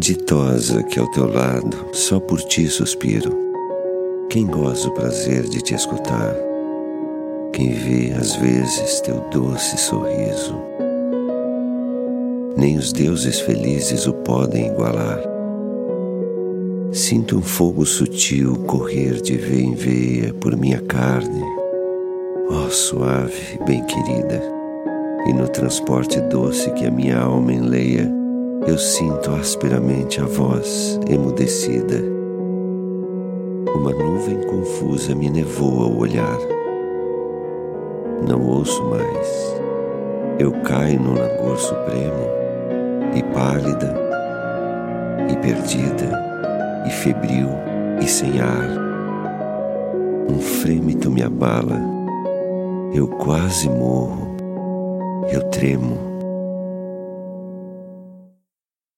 Ditosa que ao teu lado só por ti suspiro. Quem goza o prazer de te escutar? Quem vê às vezes teu doce sorriso? Nem os deuses felizes o podem igualar. Sinto um fogo sutil correr de veia em veia por minha carne, ó oh, suave, bem querida, e no transporte doce que a minha alma enleia, eu sinto asperamente a voz emudecida. Uma nuvem confusa me nevoa o olhar. Não ouço mais. Eu caio no langor supremo, e pálida, e perdida, e febril, e sem ar. Um frêmito me abala. Eu quase morro. Eu tremo